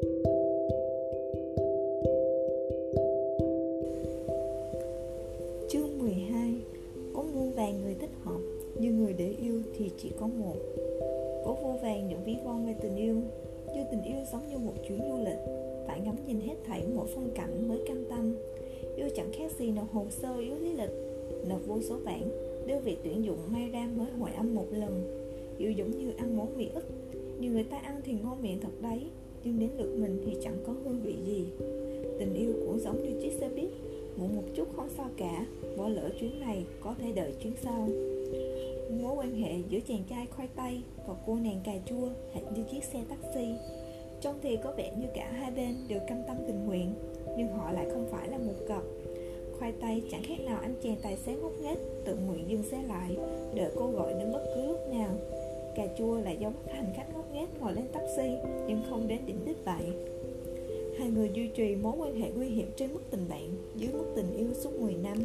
Chương 12 Có muôn vàng người thích hợp, Nhưng người để yêu thì chỉ có một. Có vô vàng những ví von về tình yêu, Như tình yêu giống như một chuyến du lịch. Phải ngắm nhìn hết thảy mỗi phong cảnh mới cam tâm. Yêu chẳng khác gì nộp hồ sơ yếu lý lịch, Nộp vô số bản Đưa việc tuyển dụng may ra mới hồi âm một lần. Yêu giống như ăn món mì ức Nhiều người ta ăn thì ngon miệng thật đấy. Nhưng đến lượt mình thì chẳng có hương vị gì. Tình yêu cũng giống như chiếc xe buýt Muộn một chút không sao cả, Bỏ lỡ chuyến này có thể đợi chuyến sau. Mối quan hệ giữa chàng trai khoai tây Và cô nàng cà chua hệt như chiếc xe taxi. Trông thì có vẻ như cả hai bên đều cam tâm tình nguyện, Nhưng họ lại không phải là một cặp. Khoai tây chẳng khác nào anh chàng tài xế ngốc nghếch Tự nguyện dừng xe lại, Đợi cô gọi đến bất cứ lúc nào. Cà chua lại giống hành khách ngốc nghếch ngồi lên taxi Nhưng không đến điểm đích vậy. Hai người duy trì mối quan hệ nguy hiểm trên mức tình bạn Dưới mức tình yêu suốt 10 năm.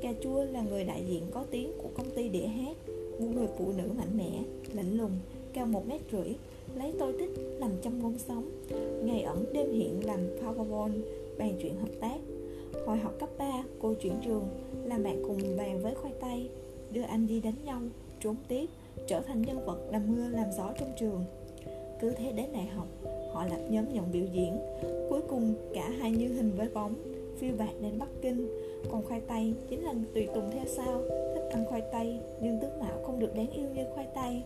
Cà chua là người đại diện có tiếng của công ty đĩa hát Một người phụ nữ mạnh mẽ, lạnh lùng, cao một mét rưỡi Lấy tôi thích làm trăm ngôn sống. Ngày ẩn đêm hiện làm powerball Bàn chuyện hợp tác. Hồi học cấp 3, cô chuyển trường Làm bạn cùng bàn với khoai tây. Đưa anh đi đánh nhau, trốn tiếp. Trở thành nhân vật làm mưa làm gió trong trường. Cứ thế đến đại học Họ lập nhóm nhận biểu diễn. Cuối cùng cả hai như hình với bóng Phiêu bạt đến Bắc Kinh. Còn khoai tây chính là tùy tùng theo sau. Thích ăn khoai tây Nhưng tướng mạo không được đáng yêu như khoai tây.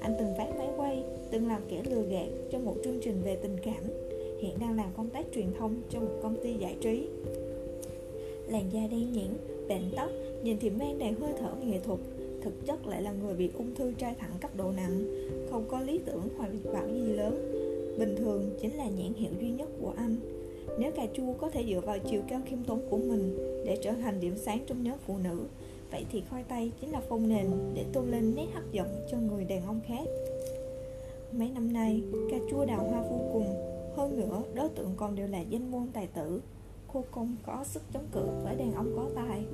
Anh từng vác máy quay Từng làm kẻ lừa gạt cho một chương trình về tình cảm. Hiện đang làm công tác truyền thông cho một công ty giải trí. Làn da đen nhẽn, bệnh tóc Nhìn thì mang đầy hơi thở nghệ thuật. Thực chất lại là người bị ung thư trai thẳng cấp độ nặng Không có lý tưởng hoặc việc bảo gì lớn. Bình thường chính là nhãn hiệu duy nhất của anh. Nếu cà chua có thể dựa vào chiều cao khiêm tốn của mình Để trở thành điểm sáng trong nhóm phụ nữ Vậy thì khoai tây chính là phong nền để tô lên nét hấp dẫn cho người đàn ông khác. Mấy năm nay, cà chua đào hoa vô cùng. Hơn nữa, đối tượng còn đều là danh môn tài tử. Cô công có sức chống cự với đàn ông có tài.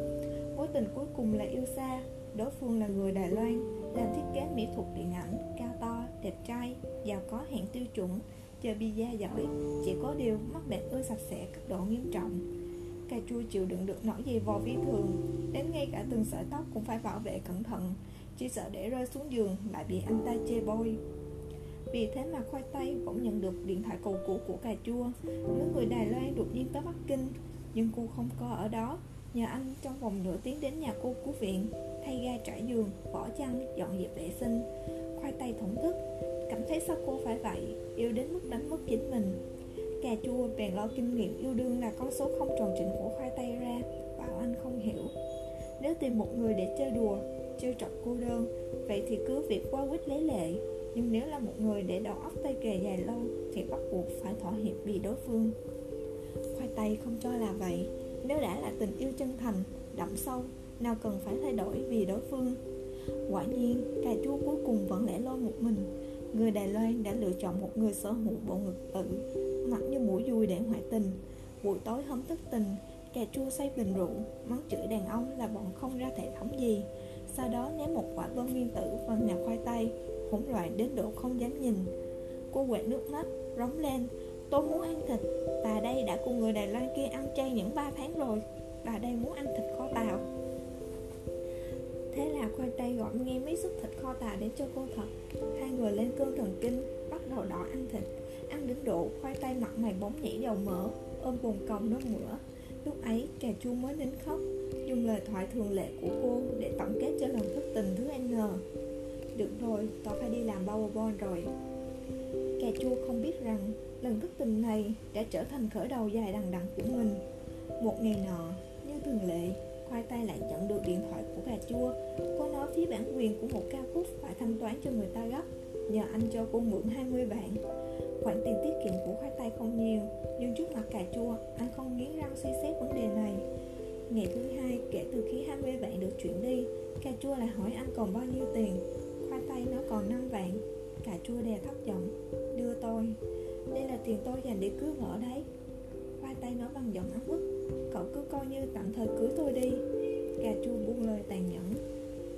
Mối tình cuối cùng là yêu xa Đối phương là người Đài Loan Làm thiết kế mỹ thuật điện ảnh Cao to, đẹp trai, giàu có hạng tiêu chuẩn Chơi bida giỏi Chỉ có điều mắc bệnh ưa sạch sẽ cấp độ nghiêm trọng. Cà chua chịu đựng được nỗi gì vò vi thường Đến ngay cả từng sợi tóc cũng phải bảo vệ cẩn thận Chỉ sợ để rơi xuống giường lại bị anh ta chê bôi. Vì thế mà khoai tây cũng nhận được điện thoại cầu cứu của cà chua. Mấy người Đài Loan đột nhiên tới Bắc Kinh Nhưng cô không có ở đó. Nhờ anh trong vòng nửa tiếng đến nhà cô cứu viện Thay ga trải giường, bỏ chăn, dọn dẹp vệ sinh Khoai tây thổn thức. Cảm thấy sao cô phải vậy Yêu đến mức đánh mất chính mình. Cà chua bèn lo kinh nghiệm yêu đương là con số không tròn trĩnh của khoai tây ra Bảo anh không hiểu. Nếu tìm một người để chơi đùa Chơi trọc cô đơn Vậy thì cứ việc qua quýt lấy lệ. Nhưng nếu là một người để đầu óc tay kề dài lâu thì bắt buộc phải thỏa hiệp vì đối phương. Khoai tây không cho là vậy nếu đã là tình yêu chân thành đậm sâu nào cần phải thay đổi vì đối phương. Quả nhiên cà chua cuối cùng vẫn lẻ loi một mình. Người đài loan đã lựa chọn một người sở hữu bộ ngực tự mặc như mũi dùi để ngoại tình. Buổi tối hôm tức tình cà chua say bình rượu mắng chửi đàn ông là bọn không ra thể thống gì. Sau đó ném một quả bom nguyên tử vào nhà khoai tây hỗn loạn đến độ không dám nhìn. Cô quẹt nước mắt, rống lên Tôi muốn ăn thịt. Bà đây đã cùng người Đài Loan kia ăn chay những 3 tháng rồi. Bà đây muốn ăn thịt kho tàu. Thế là khoai tây gọi nghe mấy suất thịt kho tàu đến cho cô thật. Hai người lên cơn thần kinh Bắt đầu đỏ ăn thịt. Ăn đến độ khoai tây mặt mày bóng nhảy dầu mỡ Ôm bồn còng nó mửa Lúc ấy cà chua mới nín khóc. Dùng lời thoại thường lệ của cô Để tổng kết cho lần thức tình thứ N. Được rồi, tôi phải đi làm Powerball rồi. Cà chua không biết rằng Lần thức tình này đã trở thành khởi đầu dài đằng đẵng của mình. Một ngày nọ, như thường lệ Khoai tây lại nhận được điện thoại của cà chua. Cô nói phía bản quyền của một ca khúc phải thanh toán cho người ta gấp Nhờ anh cho cô mượn 20 vạn. Khoản tiền tiết kiệm của khoai tây không nhiều Nhưng trước mặt cà chua Anh không nghiến răng suy xét vấn đề này. Ngày thứ hai kể từ khi 20 vạn được chuyển đi Cà chua lại hỏi anh còn bao nhiêu tiền. Khoai tây nó còn 5 vạn. Cà chua đè thấp giọng Đưa tôi. Đây là tiền tôi dành để cưới vợ đấy. Khoai tây nói bằng giọng ấm ức. Cậu cứ coi như tạm thời cưới tôi đi. Cà chua buông lời tàn nhẫn.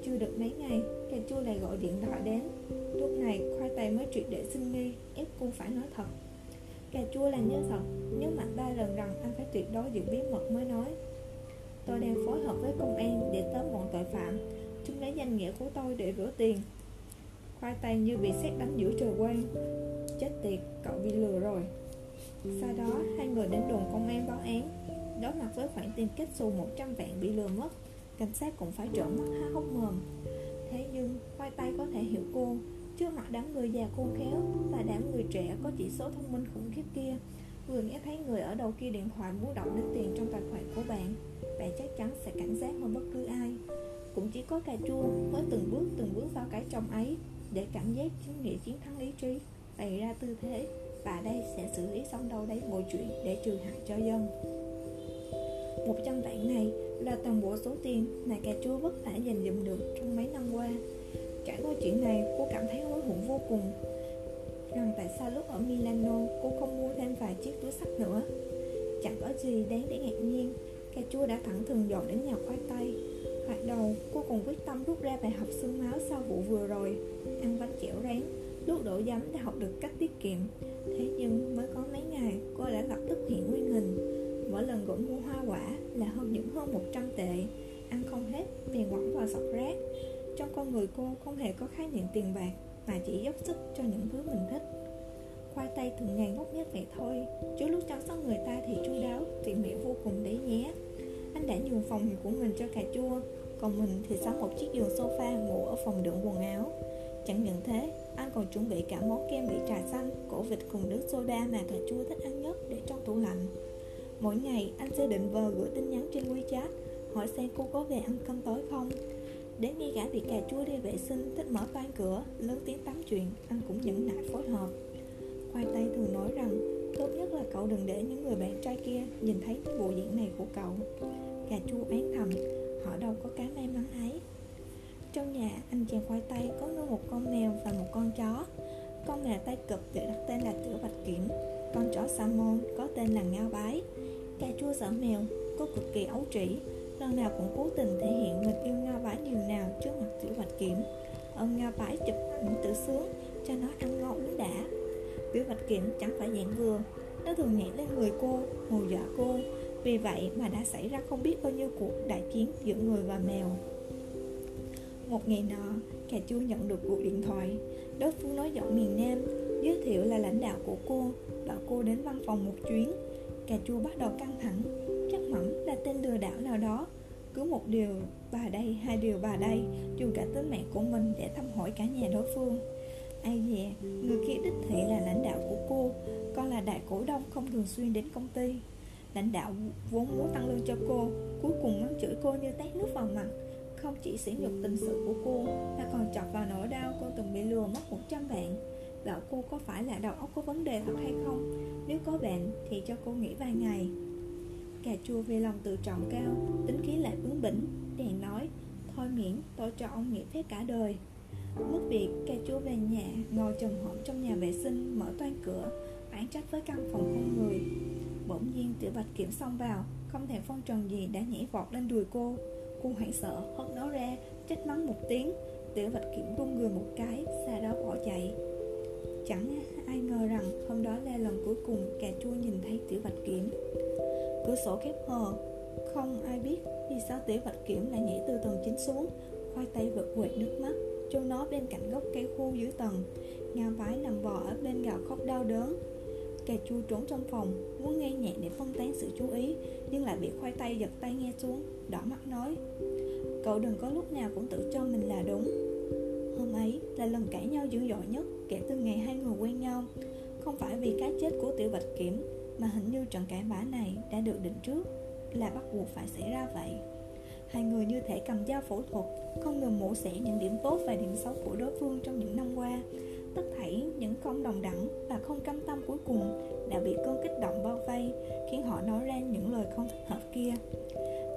Chưa được mấy ngày, Cà chua lại gọi điện thoại đến. Lúc này, khoai tây mới triệt để xin nghi, Ép cô phải nói thật. Cà chua là nhân thật, nhớ mạnh ba lần rằng anh phải tuyệt đối giữ bí mật mới nói. Tôi đang phối hợp với công an để tóm bọn tội phạm. Chúng lấy danh nghĩa của tôi để rửa tiền. Khoai tây như bị xét đánh giữa trời quang. Chết tiệt, cậu bị lừa rồi. Sau đó, hai người đến đồn công an báo án. Đối mặt với khoản tiền kết xù 100 vạn bị lừa mất Cảnh sát cũng phải trợn mắt há hốc mồm. Thế nhưng, khoai tây có thể hiểu cô. Trước mặt đám người già khôn khéo Và đám người trẻ có chỉ số thông minh khủng khiếp kia Vừa nghe thấy người ở đầu kia điện thoại muốn động đến tiền trong tài khoản của bạn Bạn chắc chắn sẽ cảnh giác hơn bất cứ ai. Cũng chỉ có cà chua mới từng bước từng bước vào cái trong ấy. Để cảm giác chính nghĩa chiến thắng ý chí Bày ra tư thế Và đây sẽ xử lý xong đâu đấy mọi chuyện để trừ hại cho dân. 100 vạn này là toàn bộ số tiền mà cà chua vất vả dành dụm được trong mấy năm qua. Trải qua chuyện này, cô cảm thấy hối hận vô cùng. Rằng tại sao lúc ở Milano cô không mua thêm vài chiếc túi sách nữa? Chẳng có gì đáng để ngạc nhiên Cà chua đã thẳng thừng dọn đến nhà khoai tây. Hoạt đầu, cô còn quyết tâm rút ra bài học xương máu sau vụ vừa rồi. Ăn bánh chẻo rán, lúc đổ giấm đã học được cách tiết kiệm. Thế nhưng mới có mấy ngày, cô đã lập tức hiện nguyên hình. Mỗi lần gỗ mua hoa quả là hơn những hơn 100 tệ. Ăn không hết, bèn quẳng vào sọt rác. Trong con người cô không hề có khái niệm tiền bạc Mà chỉ dốc sức cho những thứ mình thích. Khoai tây thường ngày ngốc nghếch vậy thôi Chứ lúc chăm sóc người ta thì chu đáo Tỉ mỉ vô cùng đấy nhé. Anh đã nhường phòng của mình cho cà chua Còn mình thì sắm một chiếc giường sofa ngủ ở phòng đựng quần áo Chẳng những thế, anh còn chuẩn bị cả món kem vị trà xanh, cổ vịt cùng nước soda mà cà chua thích ăn nhất để trong tủ lạnh. Mỗi ngày, anh sẽ định vờ gửi tin nhắn trên WeChat, hỏi xem cô có về ăn cơm tối không. Đến ngay cả việc cà chua đi vệ sinh Thích mở toan cửa, lớn tiếng tắm chuyện Anh cũng nhẫn nại phối hợp Khoai tây thường nói rằng Tốt nhất là cậu đừng để những người bạn trai kia Nhìn thấy bộ diễn này của cậu. Cà chua oán thầm, Họ đâu có cái may mắn ấy. Trong nhà, anh chàng khoai tây có nuôi một con mèo và một con chó. Con mèo tay cực được đặt tên là tiểu bạch kiểm, Con chó Salmon có tên là ngao bái. Cà chua sợ mèo, Có cực kỳ ấu trĩ, lần nào cũng cố tình thể hiện mình yêu ngao bái nhiều nào trước mặt tiểu bạch kiểm. Ông ngao bái chụp ảnh tự sướng, cho nó ăn ngon uống đã tiểu bạch kiểm chẳng phải dạng vừa. Nó thường nhảy lên người cô, hù dọa cô. Vì vậy mà đã xảy ra không biết bao nhiêu cuộc đại chiến giữa người và mèo. Một ngày nọ cà chua nhận được cuộc điện thoại. Đối phương nói giọng miền nam, giới thiệu là lãnh đạo của cô, bảo cô đến văn phòng một chuyến. Cà chua bắt đầu căng thẳng, chắc mẩm là tên lừa đảo nào đó. Cứ một điều bà đây, hai điều bà đây dùng cả tính mạng của mình để thăm hỏi cả nhà đối phương ai dè, người kia đích thị là lãnh đạo của cô. Con là đại cổ đông, không thường xuyên đến công ty. Lãnh đạo vốn muốn tăng lương cho cô, cuối cùng mắng chửi cô như tát nước vào mặt. Không chỉ sỉ nhục tình sự của cô, mà còn chọc vào nỗi đau cô từng bị lừa mất 100 vạn. Bảo cô có phải là đầu óc có vấn đề thật hay không? Nếu có bệnh, thì cho cô nghỉ vài ngày. Cà chua vì lòng tự trọng cao, Tính khí lại bướng bỉnh Đèn nói, Thôi miễn, tôi cho ông nghỉ phép cả đời. Mất việc cà chua về nhà, Ngồi chồng hổm trong nhà vệ sinh, Mở toan cửa, Oán trách với căn phòng không người. Bỗng nhiên, tiểu bạch kiểm xong vào, Không thể phong trần gì, đã nhảy vọt lên đùi cô. Cô hoảng sợ, hất nó ra, Trách mắng một tiếng. Tiểu bạch kiểm run người một cái Xa đó bỏ chạy. Chẳng ai ngờ rằng hôm đó là lần cuối cùng cà chua nhìn thấy tiểu bạch kiểm. Cửa sổ khép hờ, Không ai biết vì sao tiểu bạch kiểm lại nhảy từ tầng 9 xuống, Khoai tây vật quệt nước mắt chôn nó bên cạnh gốc cây khô dưới tầng. Ngao vái nằm bò ở bên gào khóc đau đớn. Cà chua trốn trong phòng, Muốn nghe nhạc để phân tán sự chú ý, Nhưng lại bị khoai tây giật tay nghe xuống, Đỏ mắt nói, Cậu đừng có lúc nào cũng tự cho mình là đúng. Hôm ấy là lần cãi nhau dữ dội nhất Kể từ ngày hai người quen nhau. Không phải vì cái chết của tiểu bạch kiểm, mà hình như trận cãi vã này đã được định trước, là bắt buộc phải xảy ra vậy hai người như thể cầm dao phẫu thuật, không ngừng mổ xẻ những điểm tốt và điểm xấu của đối phương trong những năm qua. Tất thảy những không đồng đẳng và không cam tâm cuối cùng đã bị cơn kích động bao vây, khiến họ nói ra những lời không thích hợp kia.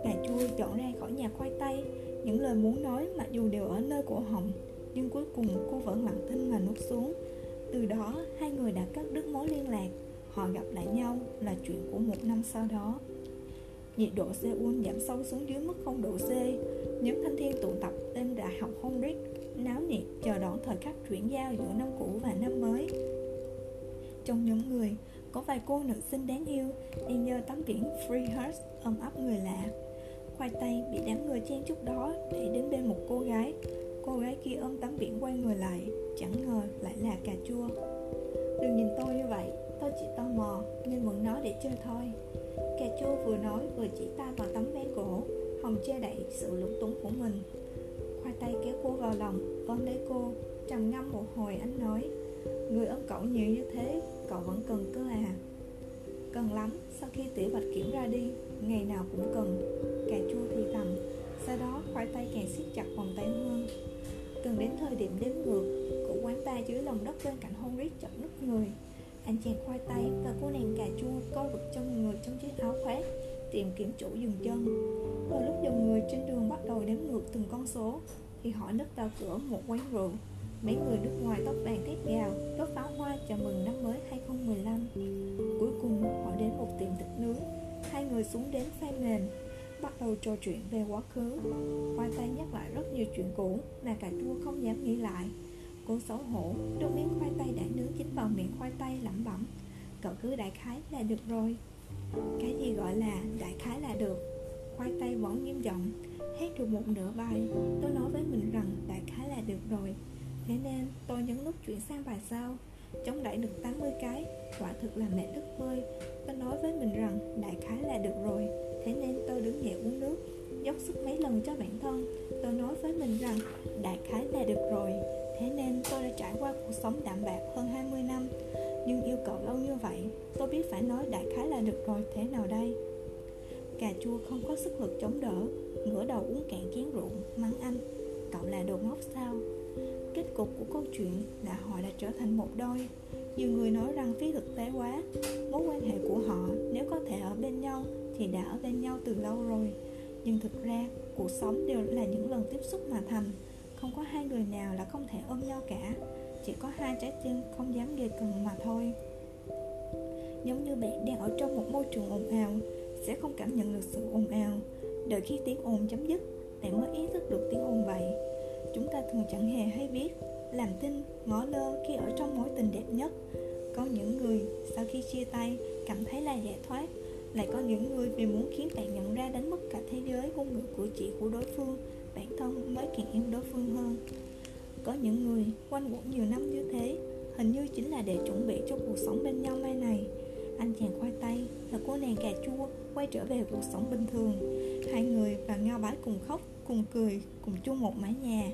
Cà chua dọn ra khỏi nhà khoai tây, những lời muốn nói mặc dù đều ở nơi cổ họng, nhưng cuối cùng cô vẫn lặng thinh mà nuốt xuống. Từ đó, hai người đã cắt đứt mối liên lạc, Họ gặp lại nhau là chuyện của một năm sau đó. Nhiệt độ Seoul giảm sâu xuống dưới mức 0 độ C. Nhóm thanh thiên tụ tập bên Đại học Hondrik Náo nhiệt chờ đón thời khắc chuyển giao giữa năm cũ và năm mới. Trong nhóm người, có vài cô nữ sinh đáng yêu đi nhờ tấm biển Free Hearts ôm ấp người lạ. Khoai tây bị đám người chen chúc đó để đến bên một cô gái. Cô gái kia ôm tấm biển quay người lại, chẳng ngờ lại là cà chua. Đừng nhìn tôi như vậy, tôi chỉ tò mò nên mượn nó để chơi thôi. Kè chua vừa nói vừa chỉ tay vào tấm vé cổ, hồng che đậy sự lúng túng của mình. Khoai tây kéo cô vào lòng, ôm lấy cô, trầm ngâm một hồi anh nói, người ôm cậu nhiều như thế, cậu vẫn cần cơ à? Cần lắm, sau khi tiểu bạch kiểm ra đi, ngày nào cũng cần. Cà chua thì thầm, sau đó khoai tây càng siết chặt vòng tay hơn cần đến thời điểm đếm ngược của quán ba dưới lòng đất bên cạnh hôn rít chậm nứt người anh chàng khoai tây và cô nàng cà chua co vực trong người trong chiếc áo khoác, tìm kiếm chỗ dừng chân. Vào lúc dòng người trên đường bắt đầu đếm ngược từng con số, thì họ nứt vào cửa một quán rượu. Mấy người nước ngoài tóc vàng thét gào, đốt pháo hoa chào mừng năm mới 2015 cuối cùng, họ đến một tiệm thịt nướng. Hai người xuống đến phai mềm, bắt đầu trò chuyện về quá khứ. Khoai tây nhắc lại rất nhiều chuyện cũ mà cà chua không dám nghĩ lại cô xấu hổ đốt miếng khoai tây đã nướng chín vào miệng khoai tây lẩm bẩm. Cậu cứ đại khái là được rồi. Cái gì gọi là đại khái là được? Khoai tây vẫn nghiêm giọng hát được một nửa bài. Tôi nói với mình rằng đại khái là được rồi. Thế nên tôi nhấn nút chuyển sang bài sau. Chống đẩy được 80 cái, quả thực là mẹ đứt bơi. Tôi nói với mình rằng đại khái là được rồi. Thế nên tôi đứng dậy uống nước, dốc sức mấy lần cho bản thân. Tôi nói với mình rằng đại khái là được rồi thế nên tôi đã trải qua cuộc sống đạm bạc hơn 20 năm. Nhưng yêu cầu lâu như vậy, tôi biết phải nói đại khái là được rồi, thế nào đây? Cà chua không có sức lực chống đỡ, ngửa đầu uống cạn chén rượu, mắng anh, cậu là đồ ngốc sao? Kết cục của câu chuyện là họ đã trở thành một đôi. Nhiều người nói rằng phí thực tế quá, mối quan hệ của họ nếu có thể ở bên nhau thì đã ở bên nhau từ lâu rồi. Nhưng thực ra, cuộc sống đều là những lần tiếp xúc mà thành không có hai người nào là không thể ôm nhau cả. Chỉ có hai trái tim không dám ghề cần mà thôi. Giống như bạn đang ở trong một môi trường ồn ào, sẽ không cảm nhận được sự ồn ào. Đợi khi tiếng ồn chấm dứt, bạn mới ý thức được tiếng ồn vậy. Chúng ta thường chẳng hề hay biết, làm tin ngỏ lơ khi ở trong mối tình đẹp nhất. Có những người sau khi chia tay cảm thấy là giải thoát, lại có những người vì muốn khiến bạn nhận ra đánh mất cả thế giới ngôn ngữ của chị của đối phương bản thân mới càng yêu đối phương hơn. Có những người, quanh quẩn nhiều năm như thế, hình như chính là để chuẩn bị cho cuộc sống bên nhau mai này. Anh chàng khoai tây và cô nàng cà chua, quay trở về cuộc sống bình thường. Hai người và ngao bái cùng khóc, cùng cười, cùng chung một mái nhà.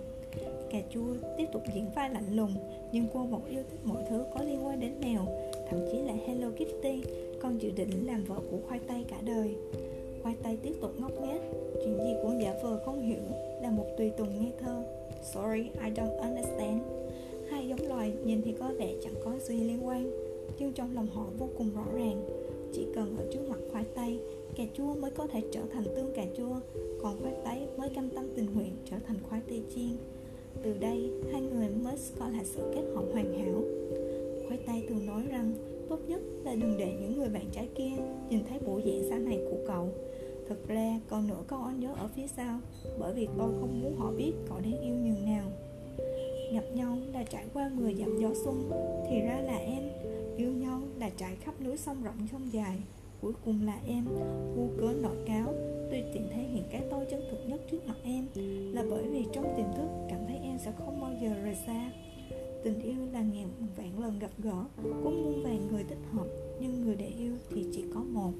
Cà chua tiếp tục diễn vai lạnh lùng, nhưng cô vẫn yêu thích mọi thứ có liên quan đến mèo, thậm chí là hello kitty con dự định làm vợ của khoai tây cả đời khoai tây tiếp tục ngốc nghếch chuyện gì cũng giả vờ không hiểu là một tùy tùng ngây thơ. Sorry, I don't understand. Hai giống loài nhìn thì có vẻ chẳng có gì liên quan, nhưng trong lòng họ vô cùng rõ ràng. Chỉ cần ở trước mặt khoai tây, cà chua mới có thể trở thành tương cà chua, còn khoai tây mới cam tâm tình nguyện trở thành khoai tây chiên. Từ đây, hai người mới coi là sự kết hợp hoàn hảo. Khoai tây thường nói rằng, tốt nhất là đừng để những người bạn trái kia nhìn thấy bộ dạng xa này của cậu thực ra còn nửa con anh nhớ ở phía sau, bởi vì tôi không muốn họ biết cậu đáng yêu nhường nào. Gặp nhau là trải qua người dặm gió xuân, thì ra là em. Yêu nhau là trải khắp núi sông rộng sông dài. Cuối cùng là em vu cớ nội cáo. Tuy tiện thể hiện cái tôi chân thực nhất trước mặt em, là bởi vì trong tiềm thức cảm thấy em sẽ không bao giờ rời xa. Tình yêu là ngàn vạn lần gặp gỡ, cũng muôn vàng người thích hợp, nhưng người để yêu thì chỉ có một.